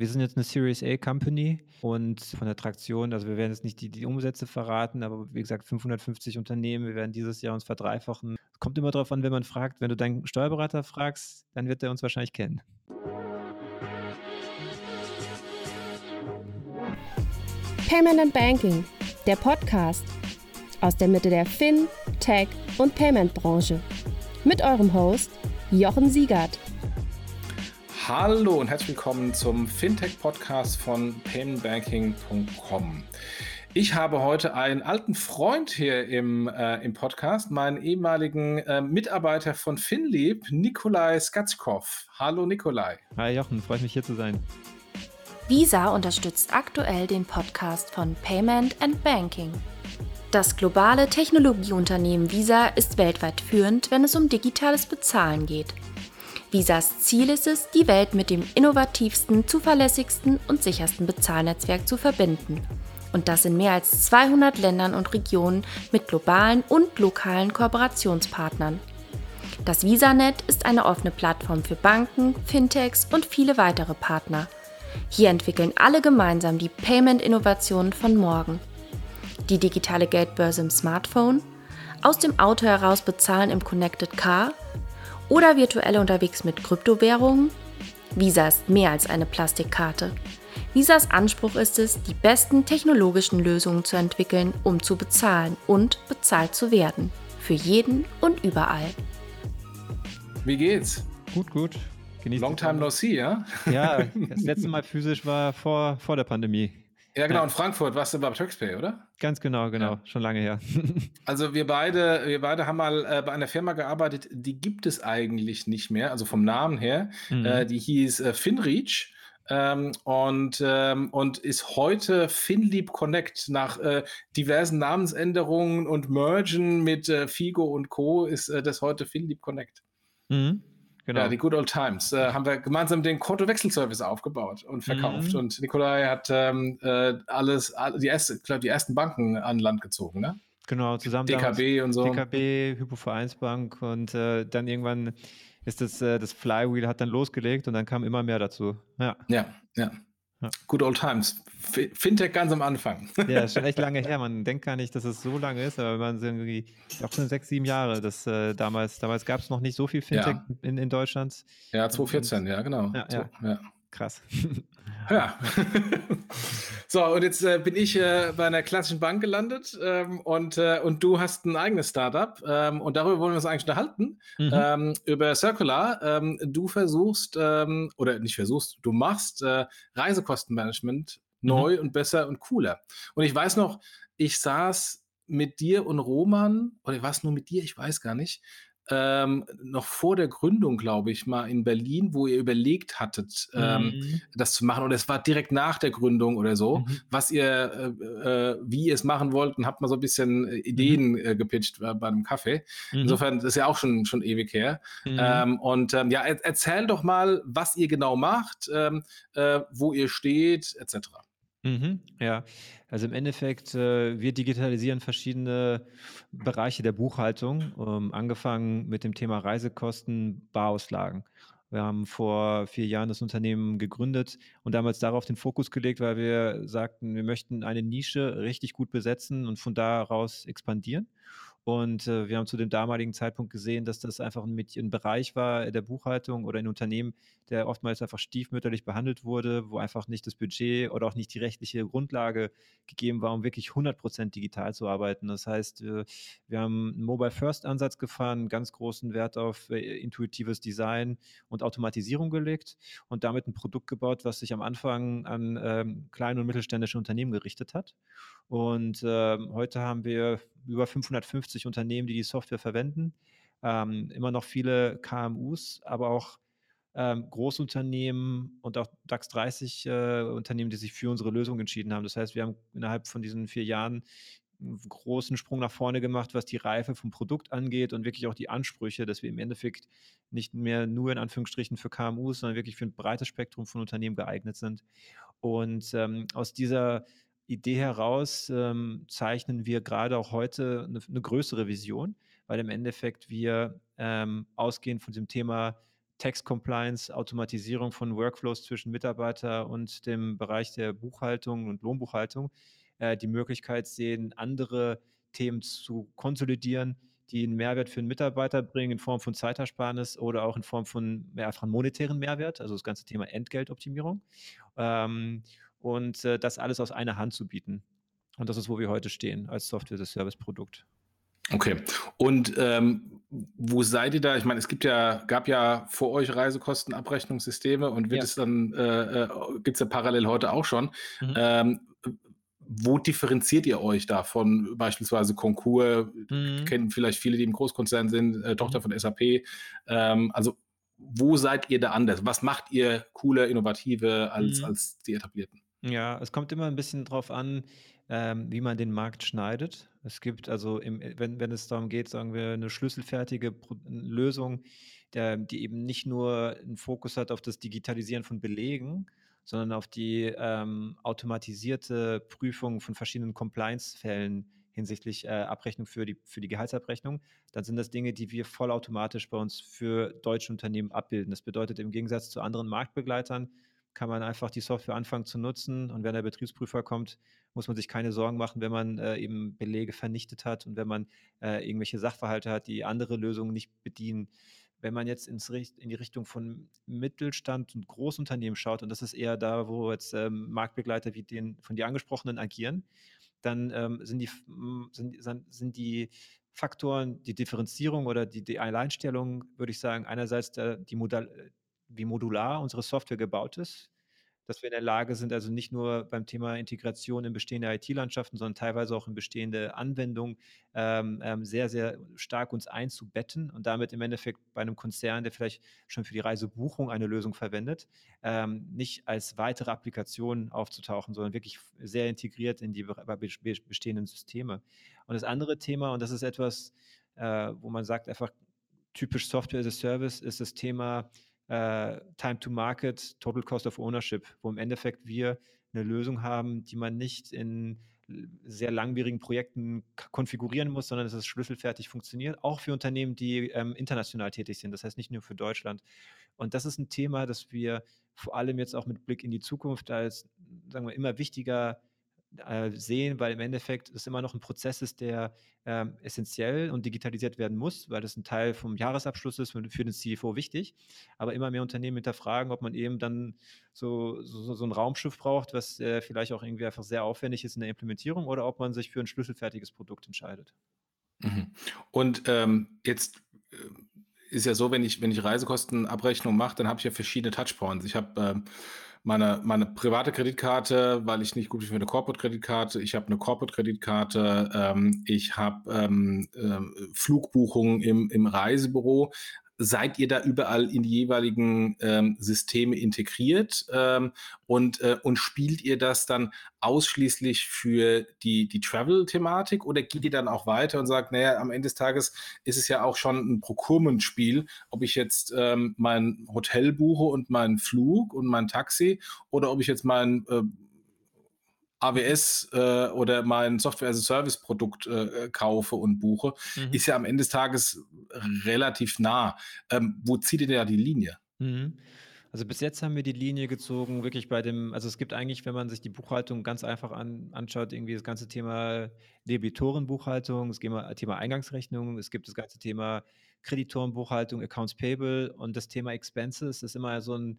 Wir sind jetzt eine Series A Company und von der Traktion also, wir werden jetzt nicht die die Umsätze verraten, aber wie gesagt, 550 Unternehmen. Wir werden dieses Jahr uns verdreifachen. Kommt immer drauf an, wenn man fragt. Wenn du deinen Steuerberater fragst, dann wird er uns wahrscheinlich kennen. Payment and Banking, der Podcast aus der Mitte der Fin, Tech und Payment Branche. Mit eurem Host Jochen Siegert. Hallo und herzlich willkommen zum Fintech-Podcast von paymentbanking.com. Ich habe heute einen alten Freund hier im, äh, im Podcast, meinen ehemaligen äh, Mitarbeiter von Finlieb, Nikolai Skatschkow. Hallo Nikolai. Hi Jochen, freut mich hier zu sein. Visa unterstützt aktuell den Podcast von Payment and Banking. Das globale Technologieunternehmen Visa ist weltweit führend, wenn es um digitales Bezahlen geht. Visas Ziel ist es, die Welt mit dem innovativsten, zuverlässigsten und sichersten Bezahlnetzwerk zu verbinden. Und das in mehr als 200 Ländern und Regionen mit globalen und lokalen Kooperationspartnern. Das VisaNet ist eine offene Plattform für Banken, Fintechs und viele weitere Partner. Hier entwickeln alle gemeinsam die Payment-Innovationen von morgen. Die digitale Geldbörse im Smartphone, aus dem Auto heraus bezahlen im Connected Car oder virtuell unterwegs mit Kryptowährungen? Visa ist mehr als eine Plastikkarte. Visas Anspruch ist es, die besten technologischen Lösungen zu entwickeln, um zu bezahlen und bezahlt zu werden. Für jeden und überall. Wie geht's? Gut, gut. Genießt Long time no see, ja? Ja, das letzte Mal physisch war vor, vor der Pandemie. Ja, genau, in Frankfurt warst du bei Turkspay, oder? Ganz genau, genau, ja. schon lange her. also wir beide, wir beide haben mal äh, bei einer Firma gearbeitet, die gibt es eigentlich nicht mehr, also vom Namen her. Mhm. Äh, die hieß äh, Finreach. Ähm, und, ähm, und ist heute FinLeap Connect nach äh, diversen Namensänderungen und Mergen mit äh, Figo und Co. ist äh, das heute FinLeap Connect. Mhm. Genau. Ja, die Good Old Times. Äh, haben wir gemeinsam den Kontowechselservice aufgebaut und verkauft. Mhm. Und Nikolai hat ähm, äh, alles, die, erste, glaub, die ersten Banken an Land gezogen, ne? Genau, zusammen. DKB und so. DKB, Hypovereinsbank und äh, dann irgendwann ist das, äh, das Flywheel hat dann losgelegt und dann kam immer mehr dazu. Ja, ja. ja. Ja. Good old times. Fintech ganz am Anfang. Ja, ist schon echt lange her. Man denkt gar nicht, dass es so lange ist, aber man sind irgendwie auch schon sechs, sieben Jahre. Das, äh, damals damals gab es noch nicht so viel Fintech ja. in, in Deutschland. Ja, 2014, ja, genau. Ja, ja. Krass. Ja. so, und jetzt äh, bin ich äh, bei einer klassischen Bank gelandet ähm, und, äh, und du hast ein eigenes Startup ähm, und darüber wollen wir uns eigentlich unterhalten. Mhm. Ähm, über Circular. Ähm, du versuchst, ähm, oder nicht versuchst, du machst äh, Reisekostenmanagement mhm. neu und besser und cooler. Und ich weiß noch, ich saß mit dir und Roman, oder war es nur mit dir, ich weiß gar nicht, ähm, noch vor der Gründung, glaube ich, mal in Berlin, wo ihr überlegt hattet, ähm, mhm. das zu machen. Und es war direkt nach der Gründung oder so, mhm. was ihr, äh, äh, wie ihr es machen wollt und habt mal so ein bisschen äh, Ideen mhm. äh, gepitcht bei, bei einem Kaffee. Mhm. Insofern, das ist ja auch schon, schon ewig her. Mhm. Ähm, und ähm, ja, er, erzähl doch mal, was ihr genau macht, ähm, äh, wo ihr steht, etc. Mhm, ja, also im Endeffekt, äh, wir digitalisieren verschiedene Bereiche der Buchhaltung, ähm, angefangen mit dem Thema Reisekosten, Barauslagen. Wir haben vor vier Jahren das Unternehmen gegründet und damals darauf den Fokus gelegt, weil wir sagten, wir möchten eine Nische richtig gut besetzen und von daraus expandieren. Und äh, wir haben zu dem damaligen Zeitpunkt gesehen, dass das einfach ein, ein Bereich war der Buchhaltung oder in Unternehmen, der oftmals einfach stiefmütterlich behandelt wurde, wo einfach nicht das Budget oder auch nicht die rechtliche Grundlage gegeben war, um wirklich 100% digital zu arbeiten. Das heißt, äh, wir haben einen Mobile First Ansatz gefahren, ganz großen Wert auf äh, intuitives Design und Automatisierung gelegt und damit ein Produkt gebaut, was sich am Anfang an ähm, kleine und mittelständische Unternehmen gerichtet hat. Und ähm, heute haben wir über 550 Unternehmen, die die Software verwenden. Ähm, immer noch viele KMUs, aber auch ähm, Großunternehmen und auch DAX 30 äh, Unternehmen, die sich für unsere Lösung entschieden haben. Das heißt, wir haben innerhalb von diesen vier Jahren einen großen Sprung nach vorne gemacht, was die Reife vom Produkt angeht und wirklich auch die Ansprüche, dass wir im Endeffekt nicht mehr nur in Anführungsstrichen für KMUs, sondern wirklich für ein breites Spektrum von Unternehmen geeignet sind. Und ähm, aus dieser Idee heraus ähm, zeichnen wir gerade auch heute eine, eine, größere Vision, weil im Endeffekt wir ähm, ausgehend von dem Thema Tax Compliance, Automatisierung von Workflows zwischen Mitarbeiter und dem Bereich der Buchhaltung und Lohnbuchhaltung äh, die Möglichkeit sehen, andere Themen zu konsolidieren, die einen Mehrwert für den Mitarbeiter bringen in Form von Zeitersparnis oder auch in Form von mehrfach monetären Mehrwert, also das ganze Thema Entgeltoptimierung. Ähm, und äh, das alles aus einer Hand zu bieten. Und das ist, wo wir heute stehen als Software-as-Service-Produkt. Okay. Und ähm, wo seid ihr da? Ich meine, es gibt ja, gab ja vor euch Reisekostenabrechnungssysteme und wird ja. es dann, äh, äh gibt es ja parallel heute auch schon. Mhm. Ähm, wo differenziert ihr euch da von beispielsweise Konkurs? Mhm. Kennen vielleicht viele, die im Großkonzern sind, äh, Tochter mhm. von SAP. Ähm, also wo seid ihr da anders? Was macht ihr cooler, innovative als, mhm. als die etablierten? Ja, es kommt immer ein bisschen drauf an, ähm, wie man den Markt schneidet. Es gibt also, im, wenn, wenn es darum geht, sagen wir, eine schlüsselfertige Pro Lösung, der, die eben nicht nur einen Fokus hat auf das Digitalisieren von Belegen, sondern auf die ähm, automatisierte Prüfung von verschiedenen Compliance-Fällen hinsichtlich äh, Abrechnung für die, für die Gehaltsabrechnung, dann sind das Dinge, die wir vollautomatisch bei uns für deutsche Unternehmen abbilden. Das bedeutet im Gegensatz zu anderen Marktbegleitern, kann man einfach die Software anfangen zu nutzen und wenn der Betriebsprüfer kommt, muss man sich keine Sorgen machen, wenn man äh, eben Belege vernichtet hat und wenn man äh, irgendwelche Sachverhalte hat, die andere Lösungen nicht bedienen. Wenn man jetzt ins, in die Richtung von Mittelstand und Großunternehmen schaut, und das ist eher da, wo jetzt ähm, Marktbegleiter wie den von dir angesprochenen agieren, dann ähm, sind, die, sind, sind die Faktoren, die Differenzierung oder die, die Alleinstellung, würde ich sagen, einerseits der, die Modal, wie modular unsere Software gebaut ist, dass wir in der Lage sind, also nicht nur beim Thema Integration in bestehende IT-Landschaften, sondern teilweise auch in bestehende Anwendungen ähm, ähm, sehr, sehr stark uns einzubetten und damit im Endeffekt bei einem Konzern, der vielleicht schon für die Reisebuchung eine Lösung verwendet, ähm, nicht als weitere Applikation aufzutauchen, sondern wirklich sehr integriert in die bestehenden Systeme. Und das andere Thema, und das ist etwas, äh, wo man sagt, einfach typisch Software as a Service, ist das Thema, äh, Time to Market, Total Cost of Ownership, wo im Endeffekt wir eine Lösung haben, die man nicht in sehr langwierigen Projekten konfigurieren muss, sondern dass es schlüsselfertig funktioniert, auch für Unternehmen, die ähm, international tätig sind, das heißt nicht nur für Deutschland. Und das ist ein Thema, das wir vor allem jetzt auch mit Blick in die Zukunft als, sagen wir, immer wichtiger äh, sehen, weil im Endeffekt es immer noch ein Prozess ist, der ähm, essentiell und digitalisiert werden muss, weil das ein Teil vom Jahresabschluss ist und für den CFO wichtig. Aber immer mehr Unternehmen hinterfragen, ob man eben dann so, so, so ein Raumschiff braucht, was äh, vielleicht auch irgendwie einfach sehr aufwendig ist in der Implementierung oder ob man sich für ein schlüsselfertiges Produkt entscheidet. Mhm. Und ähm, jetzt äh, ist ja so, wenn ich, wenn ich Reisekostenabrechnung mache, dann habe ich ja verschiedene Touchpoints. Ich habe ähm, meine, meine private Kreditkarte, weil ich nicht gut bin für eine Corporate-Kreditkarte. Ich habe eine Corporate-Kreditkarte. Ähm, ich habe ähm, ähm, Flugbuchungen im, im Reisebüro seid ihr da überall in die jeweiligen ähm, Systeme integriert ähm, und, äh, und spielt ihr das dann ausschließlich für die, die Travel-Thematik oder geht ihr dann auch weiter und sagt, naja, am Ende des Tages ist es ja auch schon ein Procurement-Spiel, ob ich jetzt ähm, mein Hotel buche und meinen Flug und mein Taxi oder ob ich jetzt mein äh, AWS äh, oder mein Software-as-a-Service-Produkt äh, kaufe und buche, mhm. ist ja am Ende des Tages relativ nah. Ähm, wo zieht ihr denn da die Linie? Mhm. Also bis jetzt haben wir die Linie gezogen, wirklich bei dem, also es gibt eigentlich, wenn man sich die Buchhaltung ganz einfach an, anschaut, irgendwie das ganze Thema Debitorenbuchhaltung, das Thema Eingangsrechnung, es gibt das ganze Thema Kreditorenbuchhaltung, Accounts Payable und das Thema Expenses ist immer so ein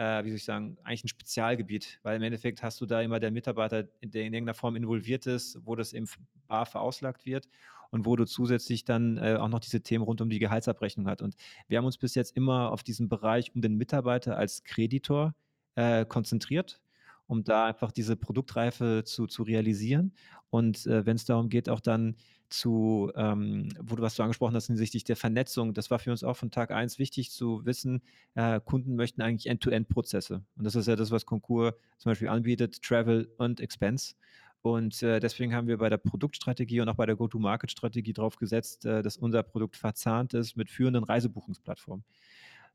äh, wie soll ich sagen, eigentlich ein Spezialgebiet, weil im Endeffekt hast du da immer der Mitarbeiter, der in irgendeiner Form involviert ist, wo das im bar verauslagt wird und wo du zusätzlich dann äh, auch noch diese Themen rund um die Gehaltsabrechnung hat. Und wir haben uns bis jetzt immer auf diesen Bereich um den Mitarbeiter als Kreditor äh, konzentriert um da einfach diese Produktreife zu, zu realisieren. Und äh, wenn es darum geht, auch dann zu, ähm, wo du was du angesprochen hast hinsichtlich der Vernetzung, das war für uns auch von Tag 1 wichtig zu wissen, äh, Kunden möchten eigentlich End-to-End-Prozesse. Und das ist ja das, was Concur zum Beispiel anbietet, Travel und Expense. Und äh, deswegen haben wir bei der Produktstrategie und auch bei der Go-to-Market-Strategie darauf gesetzt, äh, dass unser Produkt verzahnt ist mit führenden Reisebuchungsplattformen.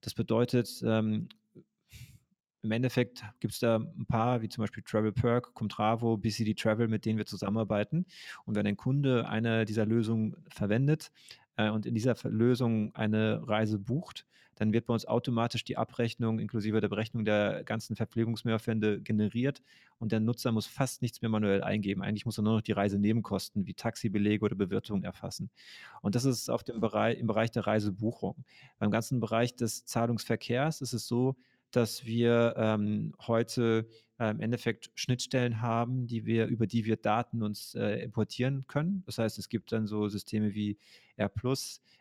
Das bedeutet, ähm, im Endeffekt gibt es da ein paar, wie zum Beispiel Travel Perk, Comtravo, BCD Travel, mit denen wir zusammenarbeiten. Und wenn ein Kunde eine dieser Lösungen verwendet, äh, und in dieser Lösung eine Reise bucht, dann wird bei uns automatisch die Abrechnung inklusive der Berechnung der ganzen Verpflegungsmehraufwände generiert und der Nutzer muss fast nichts mehr manuell eingeben. Eigentlich muss er nur noch die Reisenebenkosten wie Taxibelege oder Bewirtung erfassen. Und das ist auf dem Bereich, im Bereich der Reisebuchung. Beim ganzen Bereich des Zahlungsverkehrs ist es so, dass wir ähm, heute äh, im Endeffekt Schnittstellen haben, die wir, über die wir Daten uns äh, importieren können. Das heißt, es gibt dann so Systeme wie R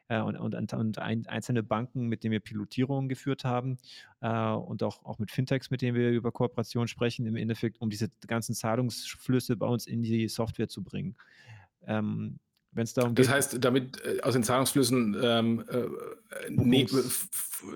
äh, und, und, und ein, einzelne Banken, mit denen wir Pilotierungen geführt haben äh, und auch, auch mit Fintechs, mit denen wir über Kooperation sprechen, im Endeffekt, um diese ganzen Zahlungsflüsse bei uns in die Software zu bringen. Ähm, wenn es darum geht. Das heißt, damit äh, aus den Zahlungsflüssen ähm, äh, ne,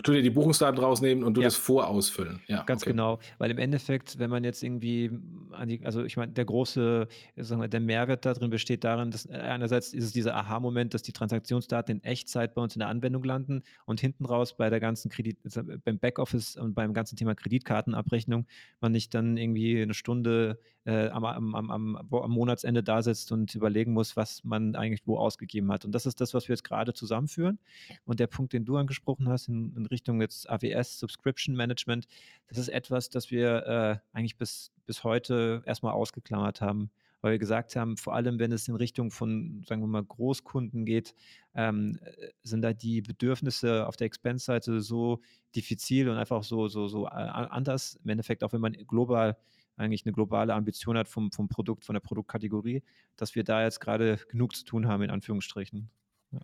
tu dir die Buchungsdaten rausnehmen und du ja. das vorausfüllen. Ja, ganz okay. genau. Weil im Endeffekt, wenn man jetzt irgendwie an die, also ich meine, der große, sagen wir, der Mehrwert da drin besteht darin, dass einerseits ist es dieser Aha-Moment, dass die Transaktionsdaten in Echtzeit bei uns in der Anwendung landen und hinten raus bei der ganzen Kredit, beim Backoffice und beim ganzen Thema Kreditkartenabrechnung man nicht dann irgendwie eine Stunde äh, am, am, am, am, Monatsende da sitzt und überlegen muss, was man eigentlich wo ausgegeben hat. Und das ist das, was wir jetzt gerade zusammenführen. Und der Punkt, den du angesprochen hast, in, in Richtung jetzt AWS, Subscription Management, das ist etwas, das wir äh, eigentlich bis, bis heute erstmal ausgeklammert haben weil wir gesagt haben, vor allem wenn es in Richtung von, sagen wir mal, Großkunden geht, ähm, äh, sind da die Bedürfnisse auf der Expense-Seite so diffizil und einfach so, so, so äh, anders. Im Endeffekt, auch wenn man global eigentlich eine globale Ambition hat vom, vom Produkt, von der Produktkategorie, dass wir da jetzt gerade genug zu tun haben, in Anführungsstrichen. Ja.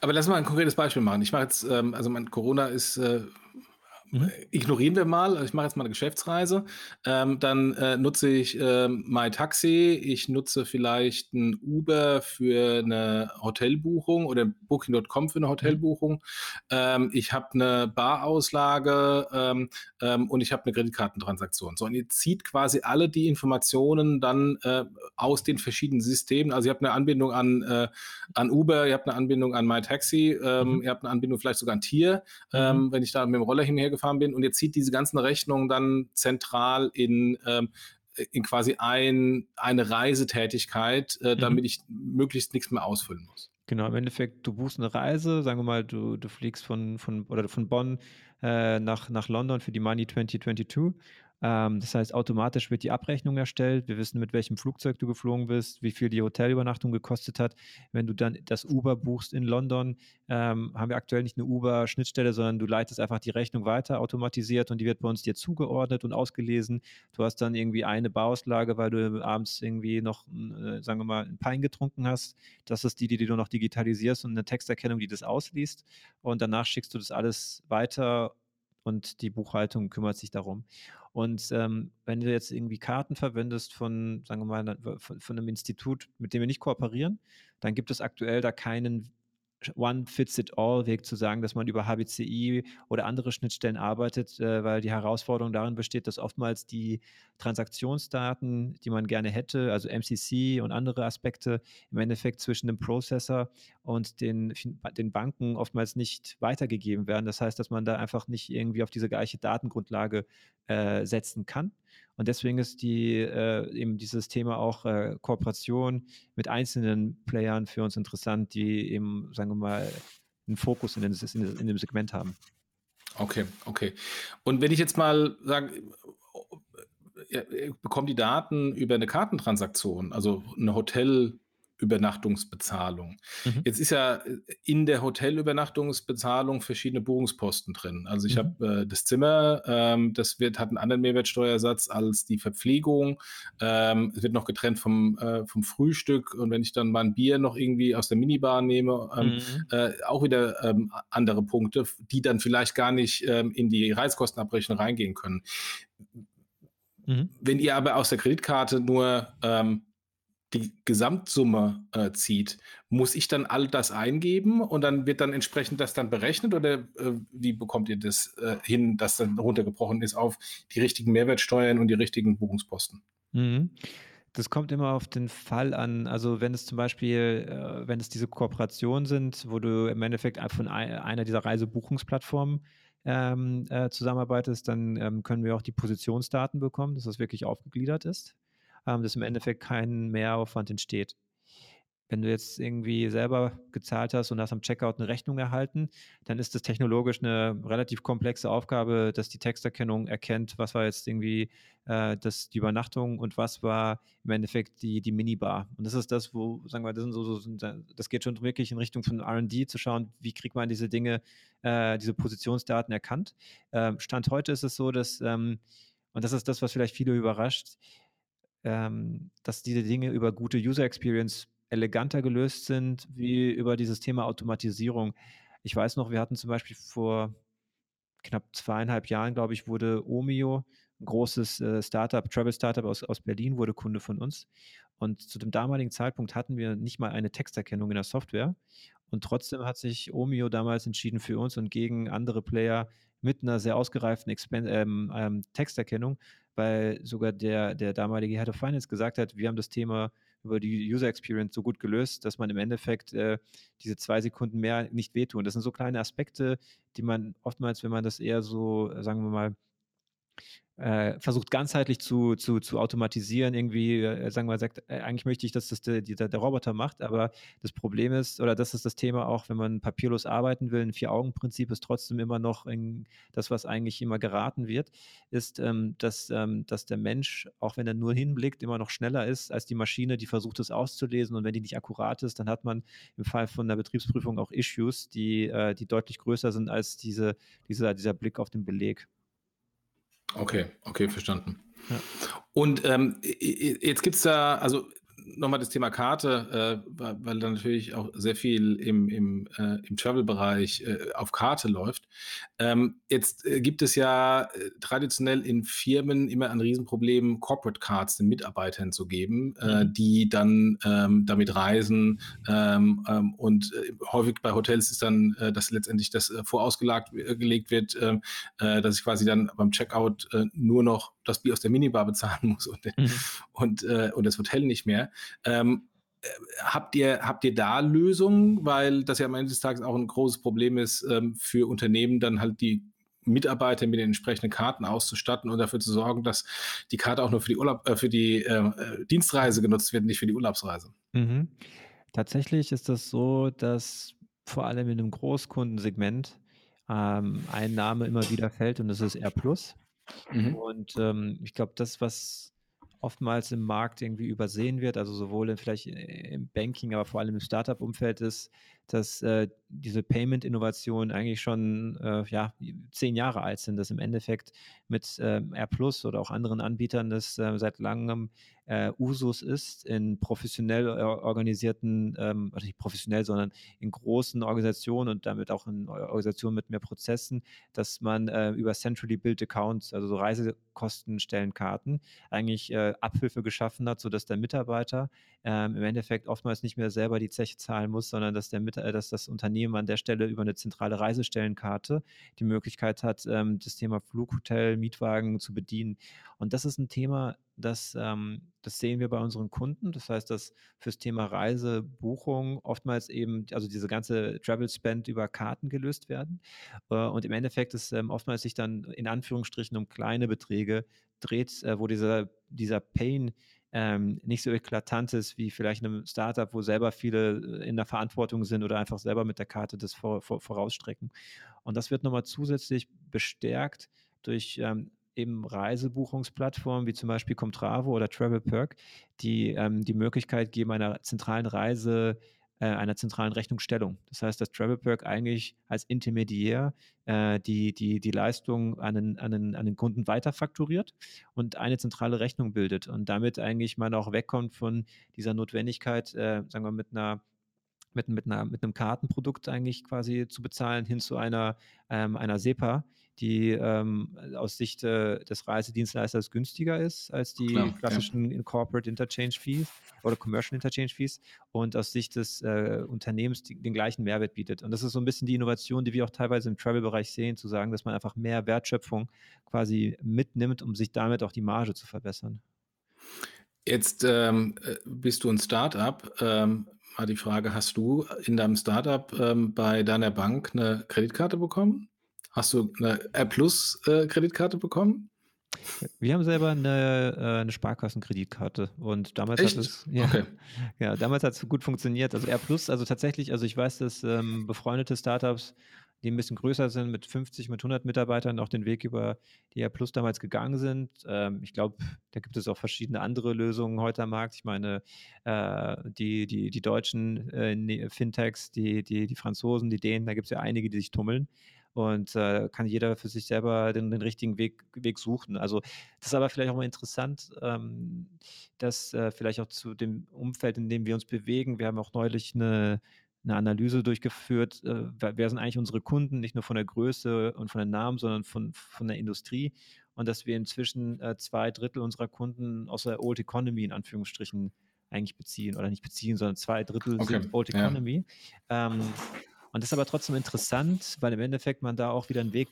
Aber lass mal ein konkretes Beispiel machen. Ich mache jetzt, ähm, also mein Corona ist äh. Ignorieren wir mal, ich mache jetzt mal eine Geschäftsreise. Ähm, dann äh, nutze ich äh, MyTaxi, ich nutze vielleicht ein Uber für eine Hotelbuchung oder Booking.com für eine mhm. Hotelbuchung. Mhm. Ähm, ich habe eine Barauslage ähm, ähm, und ich habe eine Kreditkartentransaktion. So, und ihr zieht quasi alle die Informationen dann äh, aus den verschiedenen Systemen. Also ihr habt eine Anbindung an, äh, an Uber, ihr habt eine Anbindung an MyTaxi, ähm, mhm. ihr habt eine Anbindung vielleicht sogar an Tier, mhm. ähm, wenn ich da mit dem Roller hinhergefahren gefahren bin und jetzt zieht diese ganzen Rechnungen dann zentral in, ähm, in quasi ein, eine Reisetätigkeit, äh, mhm. damit ich möglichst nichts mehr ausfüllen muss. Genau, im Endeffekt, du buchst eine Reise, sagen wir mal, du, du fliegst von, von, oder von Bonn äh, nach, nach London für die Money 2022 ähm, das heißt, automatisch wird die Abrechnung erstellt. Wir wissen, mit welchem Flugzeug du geflogen bist, wie viel die Hotelübernachtung gekostet hat. Wenn du dann das Uber buchst in London, ähm, haben wir aktuell nicht eine Uber-Schnittstelle, sondern du leitest einfach die Rechnung weiter automatisiert und die wird bei uns dir zugeordnet und ausgelesen. Du hast dann irgendwie eine Bauauslage, weil du abends irgendwie noch, äh, sagen wir mal, ein Pein getrunken hast. Das ist die, die du noch digitalisierst und eine Texterkennung, die das ausliest. Und danach schickst du das alles weiter und die Buchhaltung kümmert sich darum. Und ähm, wenn du jetzt irgendwie Karten verwendest von, sagen wir mal, von, von einem Institut, mit dem wir nicht kooperieren, dann gibt es aktuell da keinen One-Fits-It-All-Weg zu sagen, dass man über HBCI oder andere Schnittstellen arbeitet, äh, weil die Herausforderung darin besteht, dass oftmals die Transaktionsdaten, die man gerne hätte, also MCC und andere Aspekte, im Endeffekt zwischen dem Prozessor und den, den Banken oftmals nicht weitergegeben werden. Das heißt, dass man da einfach nicht irgendwie auf diese gleiche Datengrundlage äh, setzen kann. Und deswegen ist die, äh, eben dieses Thema auch äh, Kooperation mit einzelnen Playern für uns interessant, die eben, sagen wir mal, einen Fokus in, den, in, in dem Segment haben. Okay, okay. Und wenn ich jetzt mal sage, ich bekomme die Daten über eine Kartentransaktion, also eine Hotel- Übernachtungsbezahlung. Mhm. Jetzt ist ja äh, in der Hotelübernachtungsbezahlung verschiedene Buchungsposten drin. Also ich mhm. habe äh, das Zimmer, ähm, das wird, hat einen anderen Mehrwertsteuersatz als die Verpflegung. Ähm, es wird noch getrennt vom, äh, vom Frühstück und wenn ich dann mal ein Bier noch irgendwie aus der Minibar nehme, ähm, mhm. äh, auch wieder ähm, andere Punkte, die dann vielleicht gar nicht ähm, in die Reiskostenabrechnung reingehen können. Mhm. Wenn ihr aber aus der Kreditkarte nur ähm, die Gesamtsumme äh, zieht, muss ich dann all das eingeben und dann wird dann entsprechend das dann berechnet oder äh, wie bekommt ihr das äh, hin, dass dann runtergebrochen ist auf die richtigen Mehrwertsteuern und die richtigen Buchungsposten? Mhm. Das kommt immer auf den Fall an. Also wenn es zum Beispiel, äh, wenn es diese Kooperationen sind, wo du im Endeffekt von einer dieser Reisebuchungsplattformen ähm, äh, zusammenarbeitest, dann ähm, können wir auch die Positionsdaten bekommen, dass das wirklich aufgegliedert ist ähm, dass im Endeffekt kein Mehraufwand entsteht. wenn du jetzt irgendwie selber gezahlt hast und hast am Checkout eine Rechnung erhalten, dann ist das technologisch eine relativ komplexe Aufgabe, dass die Texterkennung erkennt, was war jetzt irgendwie äh, das, die Übernachtung und was war im Endeffekt die, die Minibar. Und das ist das, wo, sagen wir, das, so, so, das geht schon wirklich in Richtung von RD zu schauen, wie kriegt man diese Dinge, äh, diese Positionsdaten erkannt. Ähm, Stand heute ist es so, dass, ähm, und das ist das, was vielleicht viele überrascht, ähm, dass diese Dinge über gute User Experience eleganter gelöst sind wie über dieses Thema Automatisierung. Ich weiß noch, wir hatten zum Beispiel vor knapp zweieinhalb Jahren, glaube ich, wurde Omio, ein großes äh, Startup, Travel-Startup aus, aus Berlin, wurde Kunde von uns. Und zu dem damaligen Zeitpunkt hatten wir nicht mal eine Texterkennung in der Software. Und trotzdem hat sich Omio damals entschieden für uns und gegen andere Player mit einer sehr ausgereiften Expen ähm, ähm, Texterkennung, weil sogar der, der damalige Head of Finance gesagt hat, wir haben das Thema über die User Experience so gut gelöst, dass man im Endeffekt äh, diese zwei Sekunden mehr nicht wehtun. Das sind so kleine Aspekte, die man oftmals, wenn man das eher so, sagen wir mal, äh, versucht ganzheitlich zu, zu, zu automatisieren, irgendwie, äh, sagen wir, sagt, äh, eigentlich möchte ich, dass das der, der, der, Roboter macht, aber das Problem ist, oder das ist das Thema auch, wenn man papierlos arbeiten will, ein Vier-Augen-Prinzip ist trotzdem immer noch in, das, was eigentlich immer geraten wird, ist, ähm, dass, ähm, dass der Mensch, auch wenn er nur hinblickt, immer noch schneller ist als die Maschine, die versucht es auszulesen und wenn die nicht akkurat ist, dann hat man im Fall von der Betriebsprüfung auch Issues, die, äh, die deutlich größer sind als diese, dieser, dieser Blick auf den Beleg. Okay, okay, verstanden. Ja. Und ähm, jetzt gibt es da, also nochmal das Thema Karte, äh, weil, da natürlich auch sehr viel im, im, äh, im Travel-Bereich äh, auf Karte läuft. Ähm, jetzt äh, gibt es ja äh, traditionell in Firmen immer ein Riesenproblem, Corporate Cards den Mitarbeitern zu geben, äh, mhm. die dann ähm, damit reisen. Ähm, ähm und häufig bei Hotels ist dann, dass letztendlich das vorausgelegt wird, ähm, dass ich quasi dann beim Checkout nur noch das Bier aus der Minibar bezahlen muss und, mhm. und, und das Hotel nicht mehr. Habt ihr, habt ihr da Lösungen? Weil das ja am Ende des Tages auch ein großes Problem ist, ähm, für Unternehmen dann halt die Mitarbeiter mit den entsprechenden Karten auszustatten und dafür zu sorgen, dass die Karte auch nur für die, Urlaub, äh, für die äh, äh Dienstreise genutzt wird, nicht für die Urlaubsreise. Mhm. Tatsächlich ist das so, dass vor allem in einem Großkundensegment ähm, ein Name immer wieder fällt und das ist R+. Mhm. Und ähm, ich glaube, das, was oftmals im Markt irgendwie übersehen wird, also sowohl in, vielleicht im Banking, aber vor allem im Startup-Umfeld ist, dass äh, diese Payment-Innovationen eigentlich schon äh, ja, zehn Jahre alt sind, dass im Endeffekt mit äh, R Plus oder auch anderen Anbietern das äh, seit langem äh, Usus ist in professionell organisierten, ähm, also nicht professionell, sondern in großen Organisationen und damit auch in Organisationen mit mehr Prozessen, dass man äh, über Centrally Built Accounts, also so Reisekostenstellenkarten, eigentlich Abhilfe geschaffen hat, sodass der Mitarbeiter ähm, im Endeffekt oftmals nicht mehr selber die Zeche zahlen muss, sondern dass, der äh, dass das Unternehmen an der Stelle über eine zentrale Reisestellenkarte die Möglichkeit hat, ähm, das Thema Flughotel, Mietwagen zu bedienen. Und das ist ein Thema, das, ähm, das sehen wir bei unseren Kunden. Das heißt, dass fürs Thema Reisebuchung oftmals eben, also diese ganze Travel Spend über Karten gelöst werden. Äh, und im Endeffekt ist ähm, oftmals sich dann in Anführungsstrichen um kleine Beträge dreht, äh, wo dieser, dieser Pain ähm, nicht so eklatant ist wie vielleicht in einem Startup, wo selber viele äh, in der Verantwortung sind oder einfach selber mit der Karte das vor, vor, vorausstrecken. Und das wird nochmal zusätzlich bestärkt durch ähm, eben Reisebuchungsplattformen wie zum Beispiel Comtravo oder TravelPerk, die ähm, die Möglichkeit geben, einer zentralen Reise äh, einer zentralen Rechnungsstellung. Das heißt, dass TravelPerk eigentlich als Intermediär äh, die, die, die Leistung an den, an, den, an den Kunden weiterfakturiert und eine zentrale Rechnung bildet und damit eigentlich man auch wegkommt von dieser Notwendigkeit, äh, sagen wir, mit einer mit, mit, einer, mit einem Kartenprodukt eigentlich quasi zu bezahlen, hin zu einer, ähm, einer SEPA, die ähm, aus Sicht äh, des Reisedienstleisters günstiger ist als die Klar, klassischen ja. Corporate Interchange Fees oder Commercial Interchange Fees und aus Sicht des äh, Unternehmens die, den gleichen Mehrwert bietet. Und das ist so ein bisschen die Innovation, die wir auch teilweise im Travel-Bereich sehen, zu sagen, dass man einfach mehr Wertschöpfung quasi mitnimmt, um sich damit auch die Marge zu verbessern. Jetzt ähm, äh, bist du ein Startup. Ähm, mal die Frage, hast du in deinem Startup ähm, bei deiner Bank eine Kreditkarte bekommen? Hast du eine R Plus äh, bekommen? Wir haben selber eine, äh, eine Sparkassenkreditkarte und damals Echt? hat es, ja, Okay. ja, damals hat es gut funktioniert. Also R+, also tatsächlich, also ich weiß, dass ähm, befreundete Startups, die ein bisschen größer sind, mit 50, mit 100 Mitarbeitern auch den Weg über die R+ damals gegangen sind. Ähm, ich glaube, da gibt es auch verschiedene andere Lösungen heute am Markt. Ich meine, äh, die, die, die deutschen äh, ne- Fintechs, die, die, die Franzosen, die Dänen, da gibt es ja einige, die sich tummeln und äh, kann jeder für sich selber den, den richtigen Weg, Weg suchen. Also das ist aber vielleicht auch mal interessant, ähm, dass äh, vielleicht auch zu dem Umfeld, in dem wir uns bewegen, wir haben auch neulich eine, eine Analyse durchgeführt, äh, wer sind eigentlich unsere Kunden, nicht nur von der Größe und von den Namen, sondern von, von der Industrie. Und dass wir inzwischen äh, zwei Drittel unserer Kunden aus der Old Economy in Anführungsstrichen eigentlich beziehen oder nicht beziehen, sondern zwei Drittel Okay, sind Old ja. Economy. Ähm, und das ist aber trotzdem interessant, weil im Endeffekt man da auch wieder einen Weg